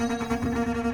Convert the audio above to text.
Thank